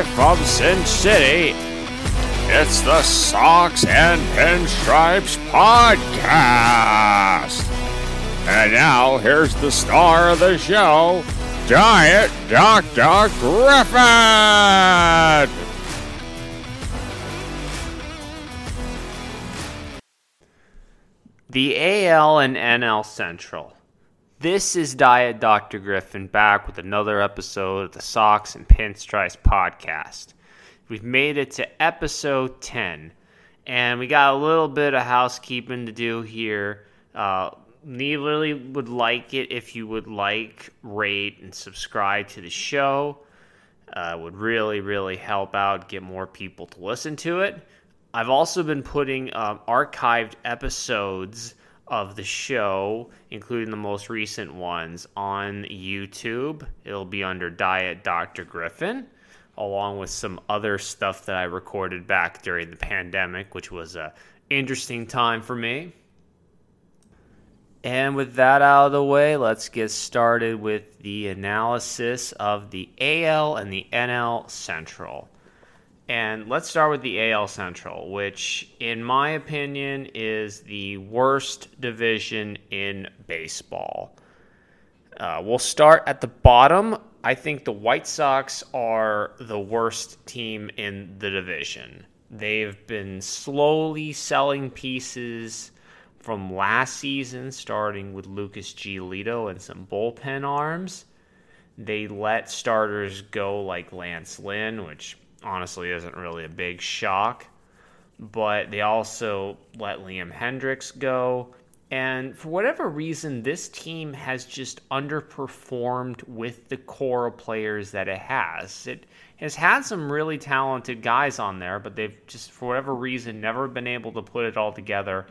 Live from Sin City, it's the Socks and Pinstripes Podcast. And now, here's the star of the show, Diet Dr. Griffin. The AL and NL Central. This is Diet Dr. Griffin back with another episode of the Socks and Pinstripes podcast. We've made it to episode 10, and we got a little bit of housekeeping to do here. Uh, really would like it if you would like, rate, and subscribe to the show. Uh, would really, really help out, get more people to listen to it. I've also been putting um, archived episodes of the show, including the most recent ones, on YouTube. It'll be under Diet Dr. Griffin, along with some other stuff that I recorded back during the pandemic, which was a interesting time for me. And with that out of the way, let's get started with the analysis of the AL and the NL Central. And let's start with the AL Central, which, in my opinion, is the worst division in baseball. Uh, we'll start at the bottom. I think the White Sox are the worst team in the division. They've been slowly selling pieces from last season, starting with Lucas Giolito and some bullpen arms. They let starters go like Lance Lynn, which honestly isn't really a big shock. But they also let Liam Hendriks go. And for whatever reason, this team has just underperformed with the core players that it has. It has had some really talented guys on there, but they've just, for whatever reason, never been able to put it all together.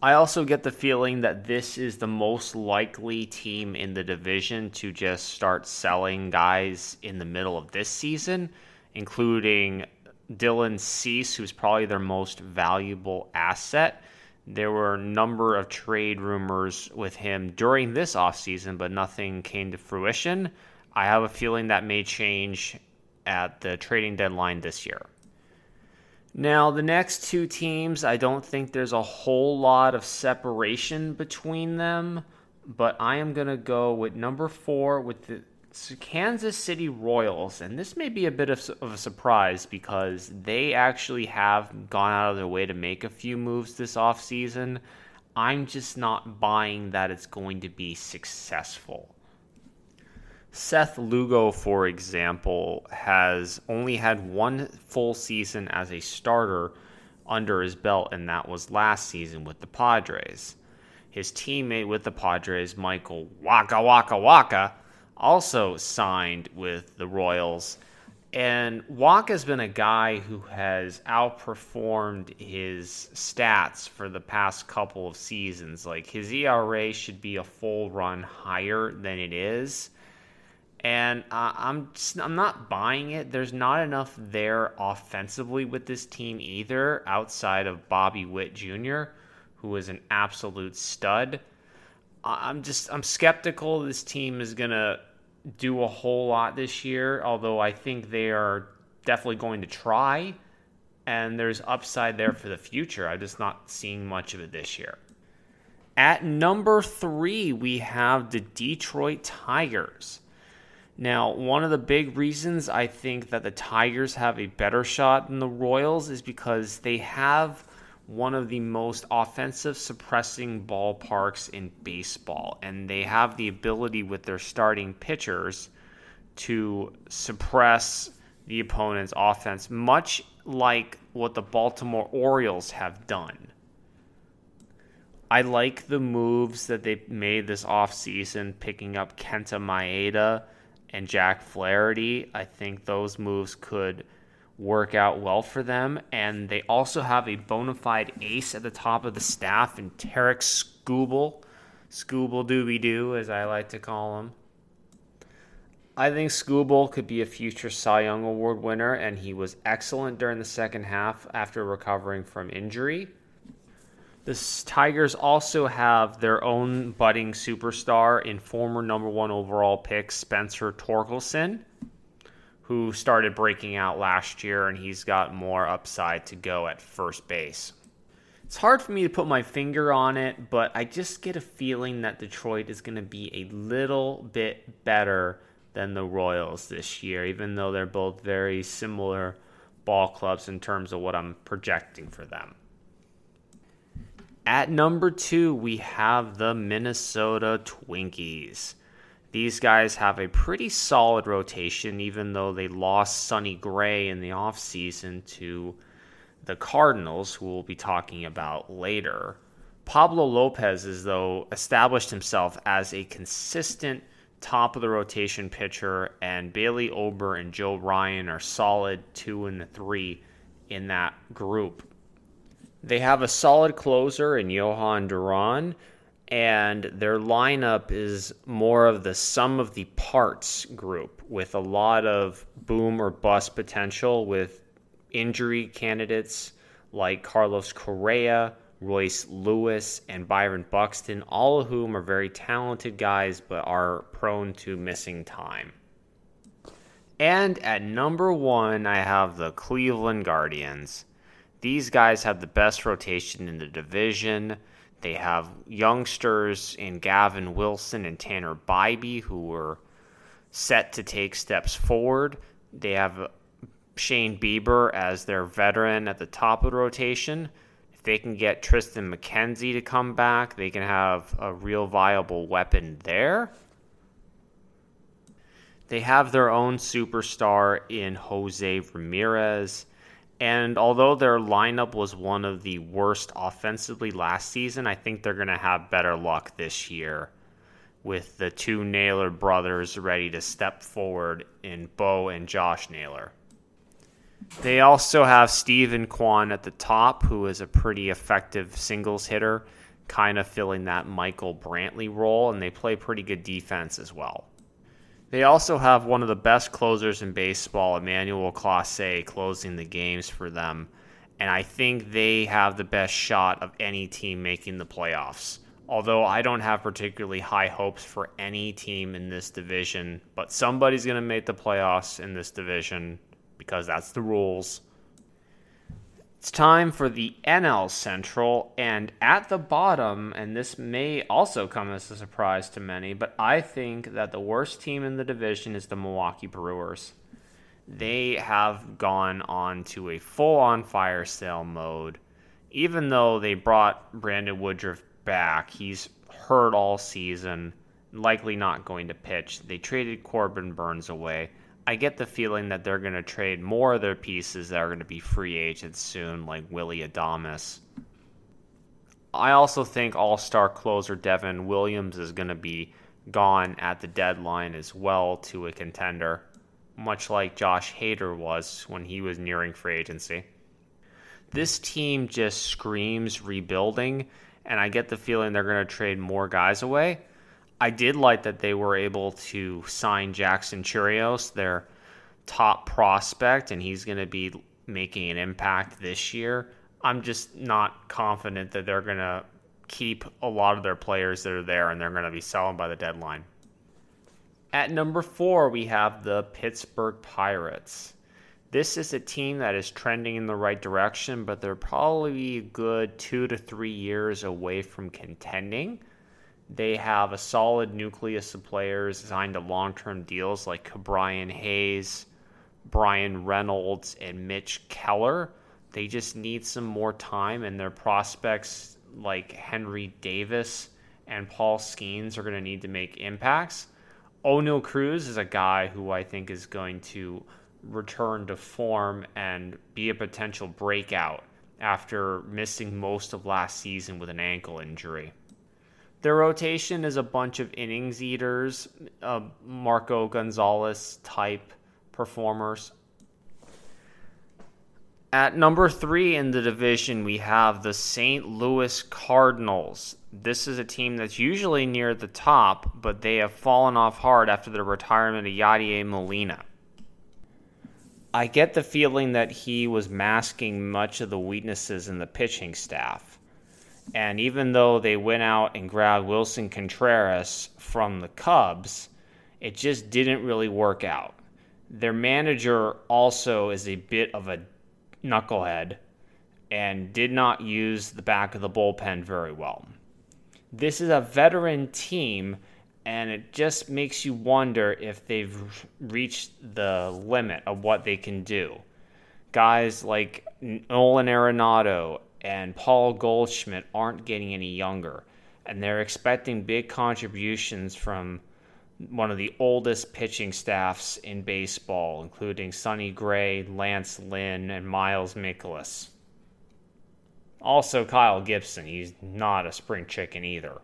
I also get the feeling that this is the most likely team in the division to just start selling guys in the middle of this season, including Dylan Cease, who's probably their most valuable asset. There were a number of trade rumors with him during this offseason, but nothing came to fruition. I have a feeling that may change at the trading deadline this year. Now, the next two teams, I don't think there's a whole lot of separation between them, but I am going to go with number four with the Kansas City Royals. And this may be a bit of, of a surprise because they actually have gone out of their way to make a few moves this offseason. I'm just not buying that it's going to be successful. Seth Lugo, for example, has only had one full season as a starter under his belt, and that was last season with the Padres. His teammate with the Padres, Michael Waka Waka Waka, also signed with the Royals. And Wacha's been a guy who has outperformed his stats for the past couple of seasons. Like his ERA should be a full run higher than it is and uh, I'm just, I'm not buying it. There's not enough there offensively with this team either, outside of Bobby Witt Jr., who is an absolute stud. I'm just I'm skeptical this team is gonna do a whole lot this year. Although I think they are definitely going to try, and there's upside there for the future. I'm just not seeing much of it this year. At number three, we have the Detroit Tigers. Now, one of the big reasons I think that the Tigers have a better shot than the Royals is because they have one of the most offensive suppressing ballparks in baseball, and they have the ability with their starting pitchers to suppress the opponent's offense, much like what the Baltimore Orioles have done. I like the moves that they made this offseason, picking up Kenta Maeda and Jack Flaherty. I think those moves could work out well for them. And they also have a bona fide ace at the top of the staff in Tarik Skubal. Scooble Dooby Doo, as I like to call him. I think Skubal could be a future Cy Young Award winner, and he was excellent during the second half after recovering from injury. The Tigers also have their own budding superstar in former number one overall pick Spencer Torkelson, who started breaking out last year, and he's got more upside to go at first base. It's hard for me to put my finger on it, but I just get a feeling that Detroit is going to be a little bit better than the Royals this year, even though they're both very similar ball clubs in terms of what I'm projecting for them. At number two, we have the Minnesota Twinkies. These guys have a pretty solid rotation, even though they lost Sonny Gray in the offseason to the Cardinals, who we'll be talking about later. Pablo Lopez has, though, established himself as a consistent top of the rotation pitcher, and Bailey Ober and Joe Ryan are solid two and three in that group. They have a solid closer in Jhoan Duran, and their lineup is more of the sum of the parts group with a lot of boom or bust potential with injury candidates like Carlos Correa, Royce Lewis, and Byron Buxton, all of whom are very talented guys but are prone to missing time. And at number one, I have the Cleveland Guardians. These guys have the best rotation in the division. They have youngsters in Gavin Wilson and Tanner Bibee who were set to take steps forward. They have Shane Bieber as their veteran at the top of the rotation. If they can get Triston McKenzie to come back, they can have a real viable weapon there. They have their own superstar in Jose Ramirez. And although their lineup was one of the worst offensively last season, I think they're going to have better luck this year with the two Naylor brothers ready to step forward in Bo and Josh Naylor. They also have Steven Kwan at the top, who is a pretty effective singles hitter, kind of filling that Michael Brantley role, and they play pretty good defense as well. They also have one of the best closers in baseball, Emmanuel Clase, closing the games for them. And I think they have the best shot of any team making the playoffs. Although I don't have particularly high hopes for any team in this division, but somebody's going to make the playoffs in this division because that's the rules. It's time for the NL Central, and at the bottom, and this may also come as a surprise to many, but I think that the worst team in the division is the Milwaukee Brewers. They have gone on to a full on fire sale mode. Even though they brought Brandon Woodruff back, he's hurt all season, likely not going to pitch. They traded Corbin Burnes away. I get the feeling that they're going to trade more of their pieces that are going to be free agents soon, like Willy Adames. I also think all star closer Devin Williams is going to be gone at the deadline as well to a contender, much like Josh Hader was when he was nearing free agency. This team just screams rebuilding, and I get the feeling they're going to trade more guys away. I did like that they were able to sign Jackson Chirinos, their top prospect, and he's going to be making an impact this year. I'm just not confident that they're going to keep a lot of their players that are there and they're going to be selling by the deadline. At number four, we have the Pittsburgh Pirates. This is a team that is trending in the right direction, but they're probably a good two to three years away from contending. They have a solid nucleus of players signed to long term deals like Brian Hayes, Bryan Reynolds, and Mitch Keller. They just need some more time, and their prospects like Henry Davis and Paul Skenes are going to need to make impacts. Oneil Cruz is a guy who I think is going to return to form and be a potential breakout after missing most of last season with an ankle injury. Their rotation is a bunch of innings eaters, uh, Marco Gonzalez type performers. At number three in the division, we have the St. Louis Cardinals. This is a team that's usually near the top, but they have fallen off hard after the retirement of Yadier Molina. I get the feeling that he was masking much of the weaknesses in the pitching staff. And even though they went out and grabbed Willson Contreras from the Cubs, it just didn't really work out. Their manager also is a bit of a knucklehead and did not use the back of the bullpen very well. This is a veteran team, and it just makes you wonder if they've reached the limit of what they can do. Guys like Nolan Arenado and Paul Goldschmidt aren't getting any younger, and they're expecting big contributions from one of the oldest pitching staffs in baseball, including Sonny Gray, Lance Lynn, and Miles Mikolas. Also, Kyle Gibson. He's not a spring chicken either.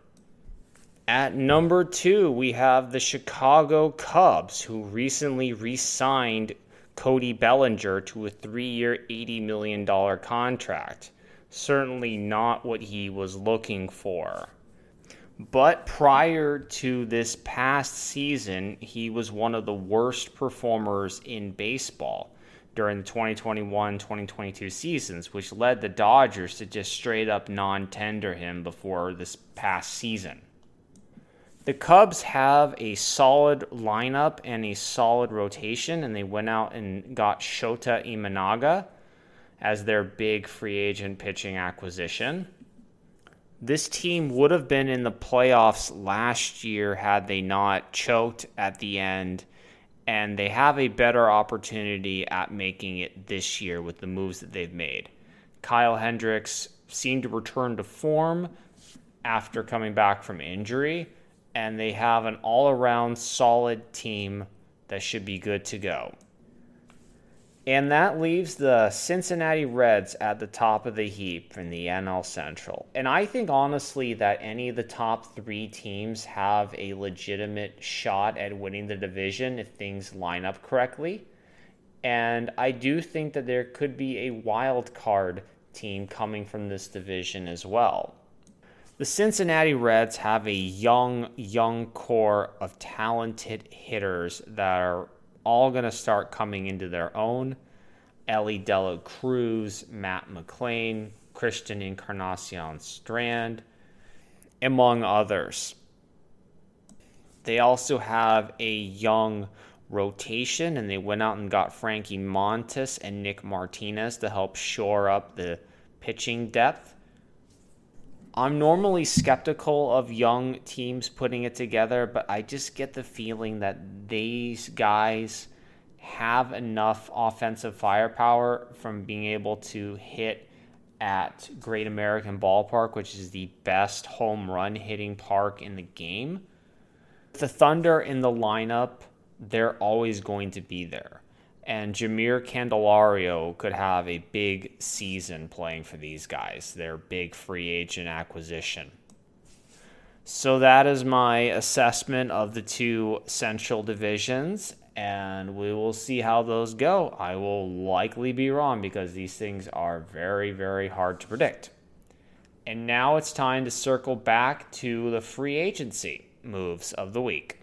At number two, we have the Chicago Cubs, who recently re signed Cody Bellinger to a three year, $80 million contract. Certainly not what he was looking for. But prior to this past season, he was one of the worst performers in baseball during the 2021 2022 seasons, which led the Dodgers to just straight up non tender him before this past season. The Cubs have a solid lineup and a solid rotation, and they went out and got Shota Imanaga as their big free agent pitching acquisition. This team would have been in the playoffs last year had they not choked at the end and they have a better opportunity at making it this year with the moves that they've made. Kyle Hendricks seemed to return to form after coming back from injury, and they have an all around solid team that should be good to go. And that leaves the Cincinnati Reds at the top of the heap in the NL Central. And I think honestly that any of the top three teams have a legitimate shot at winning the division if things line up correctly. And I do think that there could be a wild card team coming from this division as well. The Cincinnati Reds have a young, young core of talented hitters that are all going to start coming into their own. Elly De La Cruz, Matt McLain, Christian Encarnacion Strand, among others. They also have a young rotation, and they went out and got Frankie Montas and Nick Martinez to help shore up the pitching depth. I'm normally skeptical of young teams putting it together, but I just get the feeling that these guys have enough offensive firepower from being able to hit at Great American Ballpark, which is the best home run hitting park in the game. The Thunder in the lineup, they're always going to be there and Jeimer Candelario could have a big season playing for these guys, their big free agent acquisition. So that is my assessment of the two central divisions, and we will see how those go. I will likely be wrong because these things are very, very hard to predict. And now it's time to circle back to the free agency moves of the week.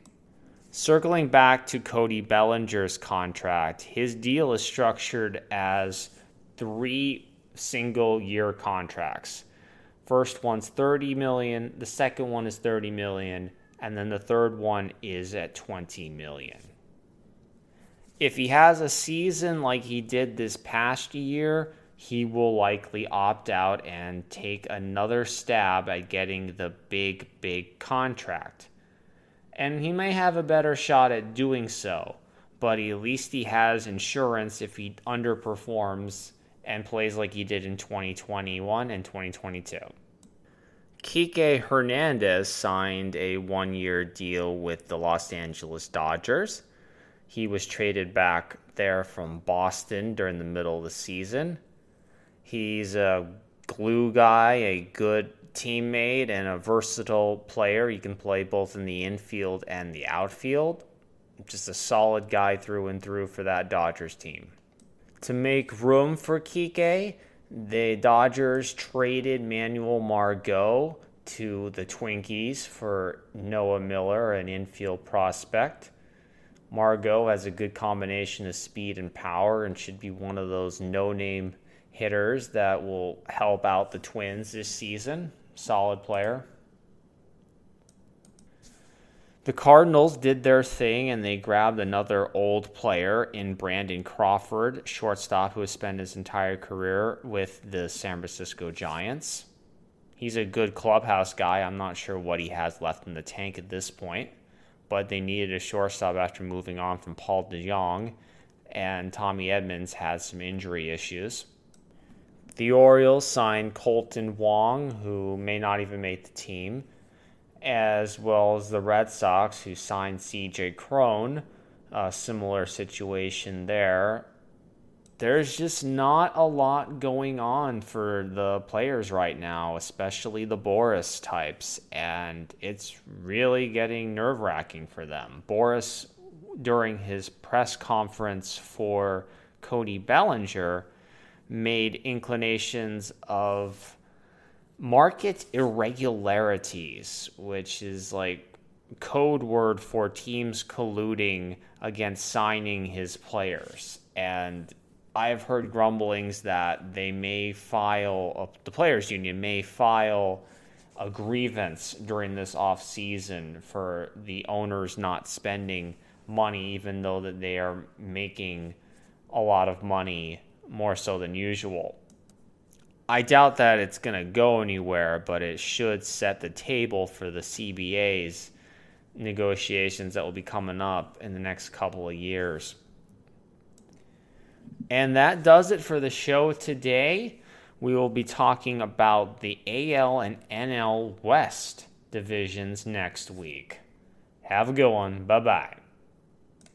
Circling back to Cody Bellinger's contract, his deal is structured as three single year contracts. First one's 30 million, the second one is 30 million, and then the third one is at 20 million. If he has a season like he did this past year, he will likely opt out and take another stab at getting the big, big contract and he may have a better shot at doing so, but at least he has insurance if he underperforms and plays like he did in 2021 and 2022. Kike Hernandez signed a one year deal with the Los Angeles Dodgers. He was traded back there from Boston during the middle of the season. He's a glue guy, a good teammate and a versatile player. He can play both in the infield and the outfield. Just a solid guy through and through for that Dodgers team. To make room for Kike, the Dodgers traded Manuel Margot to the Twinkies for Noah Miller, an infield prospect. Margot has a good combination of speed and power and should be one of those no name hitters that will help out the Twins this season solid player. The Cardinals did their thing and they grabbed another old player in Brandon Crawford, shortstop who has spent his entire career with the San Francisco Giants. He's a good clubhouse guy. I'm not sure what he has left in the tank at this point, but they needed a shortstop after moving on from Paul DeJong, and Tommy Edmonds has some injury issues. The Orioles signed Kolten Wong, who may not even make the team as well as the Red Sox, who signed CJ Cron. A similar situation there. There's just not a lot going on for the players right now, especially the Boris types, and it's really getting nerve wracking for them. Boris, during his press conference for Cody Bellinger, made inclinations of market irregularities, which is like code word for teams colluding against signing his players. And I've heard grumblings that they may file, uh, the players' union may file a grievance during this off season for the owners not spending money, even though that they are making a lot of money more so than usual. I doubt that it's going to go anywhere, but it should set the table for the CBA's negotiations that will be coming up in the next couple of years. And that does it for the show today. We will be talking about the AL and NL West divisions next week. Have a good one. Bye bye.